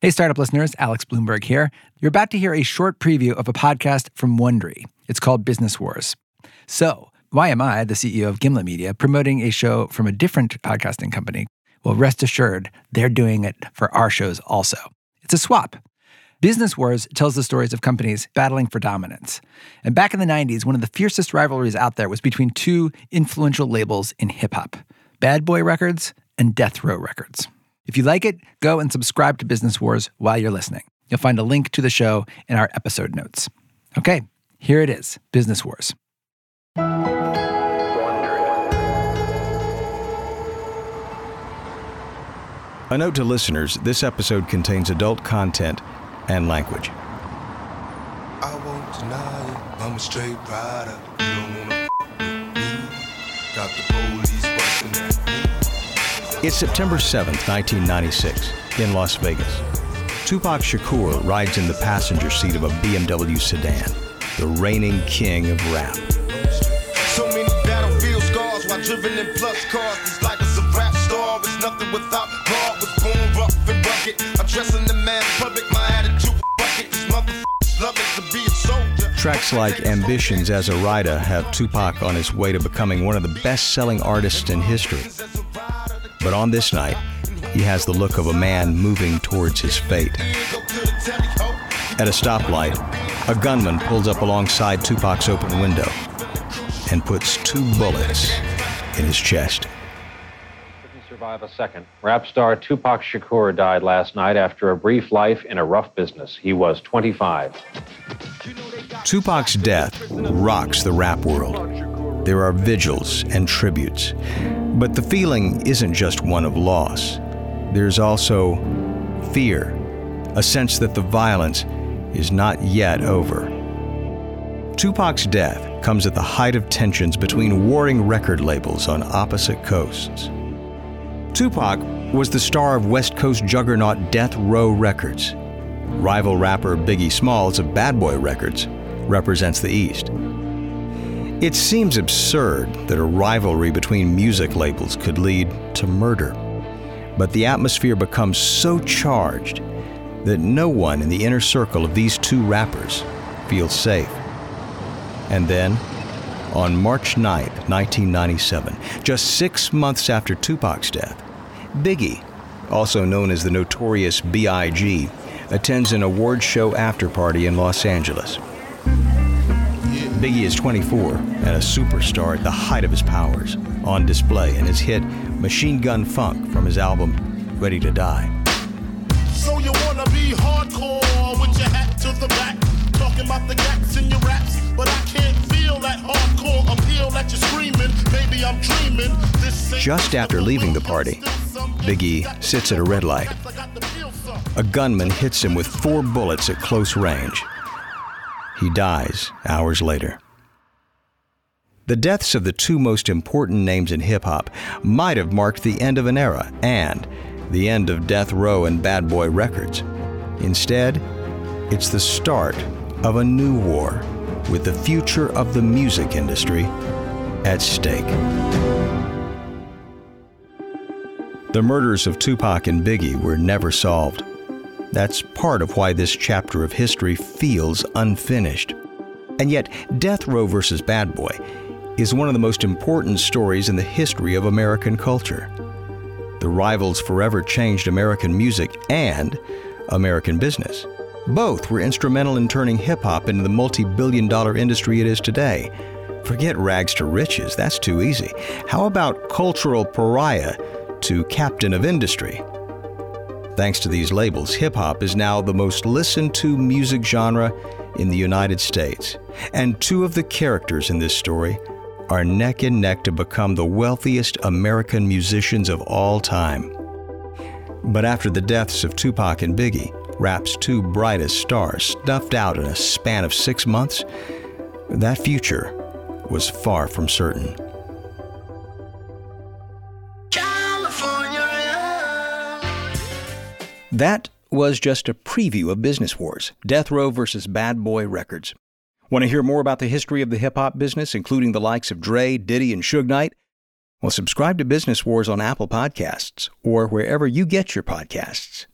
Hey, startup listeners, Alex Blumberg here. You're about to hear a short preview of a podcast from Wondery. It's called Business Wars. So, why am I, the CEO of Gimlet Media, promoting a show from a different podcasting company? Well, rest assured, they're doing it for our shows also. It's a swap. Business Wars tells the stories of companies battling for dominance. And back in the 90s, one of the fiercest rivalries out there was between two influential labels in hip hop Bad Boy Records and Death Row Records. If you like it, go and subscribe to Business Wars while you're listening. You'll find a link to the show in our episode notes. Okay, here it is Business Wars. A note to listeners this episode contains adult content and language. I won't deny it. I'm a straight rider. You don't wanna with me. Got the police busting at me. It's September 7th, 1996, in Las Vegas. Tupac Shakur rides in the passenger seat of a BMW sedan, the reigning king of rap. So many battlefield scars while driven in plus cars. These life is a rap star. It's nothing without. Was born rough and rugged. Addressing the man public. My attitude bucket. Motherfuckers love it to be a soldier. Tracks like Ambitionz Az a Ridah have Tupac on his way to becoming one of the best selling artists in history. But on this night, he has the look of a man moving towards his fate. Go to the telly, ho. At a stoplight, a gunman pulls up alongside Tupac's open window and puts two bullets in his chest. Couldn't survive a second. Rap star Tupac Shakur died last night after a brief life in a rough business. He was 25. Tupac's death rocks the rap world. There are vigils and tributes. But the feeling isn't just one of loss. There's also fear, a sense that the violence is not yet over. Tupac's death comes at the height of tensions between warring record labels on opposite coasts. Tupac was the star of West Coast juggernaut Death Row Records. Rival rapper Biggie Smalls of Bad Boy Records represents the East. It seems absurd that a rivalry between music labels could lead to murder. But the atmosphere becomes so charged that no one in the inner circle of these two rappers feels safe. And then, on March 9, 1997, just six months after Tupac's death, Biggie, also known as the notorious B.I.G., attends an award show after party in Los Angeles. Biggie is 24 and a superstar at the height of his powers, on display in his hit Machine Gun Funk from his album Ready to Die. So you wanna be hardcore with your hat to the back, talking about the gaps in your raps, but I can't feel that hardcore appeal that you're screaming. Maybe I'm dreaming. This Just after leaving the party, Biggie sits at a red light. A gunman hits him with four bullets at close range. He dies hours later. The deaths of the two most important names in hip hop might have marked the end of an era and the end of Death Row and Bad Boy Records. Instead, it's the start of a new war with the future of the music industry at stake. The murders of Tupac and Biggie were never solved. That's part of why this chapter of history feels unfinished. And yet, Death Row vs. Bad Boy is one of the most important stories in the history of American culture. The rivals forever changed American music and American business. Both were instrumental in turning hip hop into the multi billion dollar industry it is today. Forget rags to riches, that's too easy. How about cultural pariah to captain of industry? Thanks to these labels, hip hop is now the most listened to music genre in the United States. And two of the characters in this story are neck and neck to become the wealthiest American musicians of all time. But after the deaths of Tupac and Biggie, rap's two brightest stars snuffed out in a span of six months, that future was far from certain. That was just a preview of Business Wars Death Row versus Bad Boy Records. Want to hear more about the history of the hip hop business, including the likes of Dre, Diddy, and Suge Knight? Well, subscribe to Business Wars on Apple Podcasts or wherever you get your podcasts.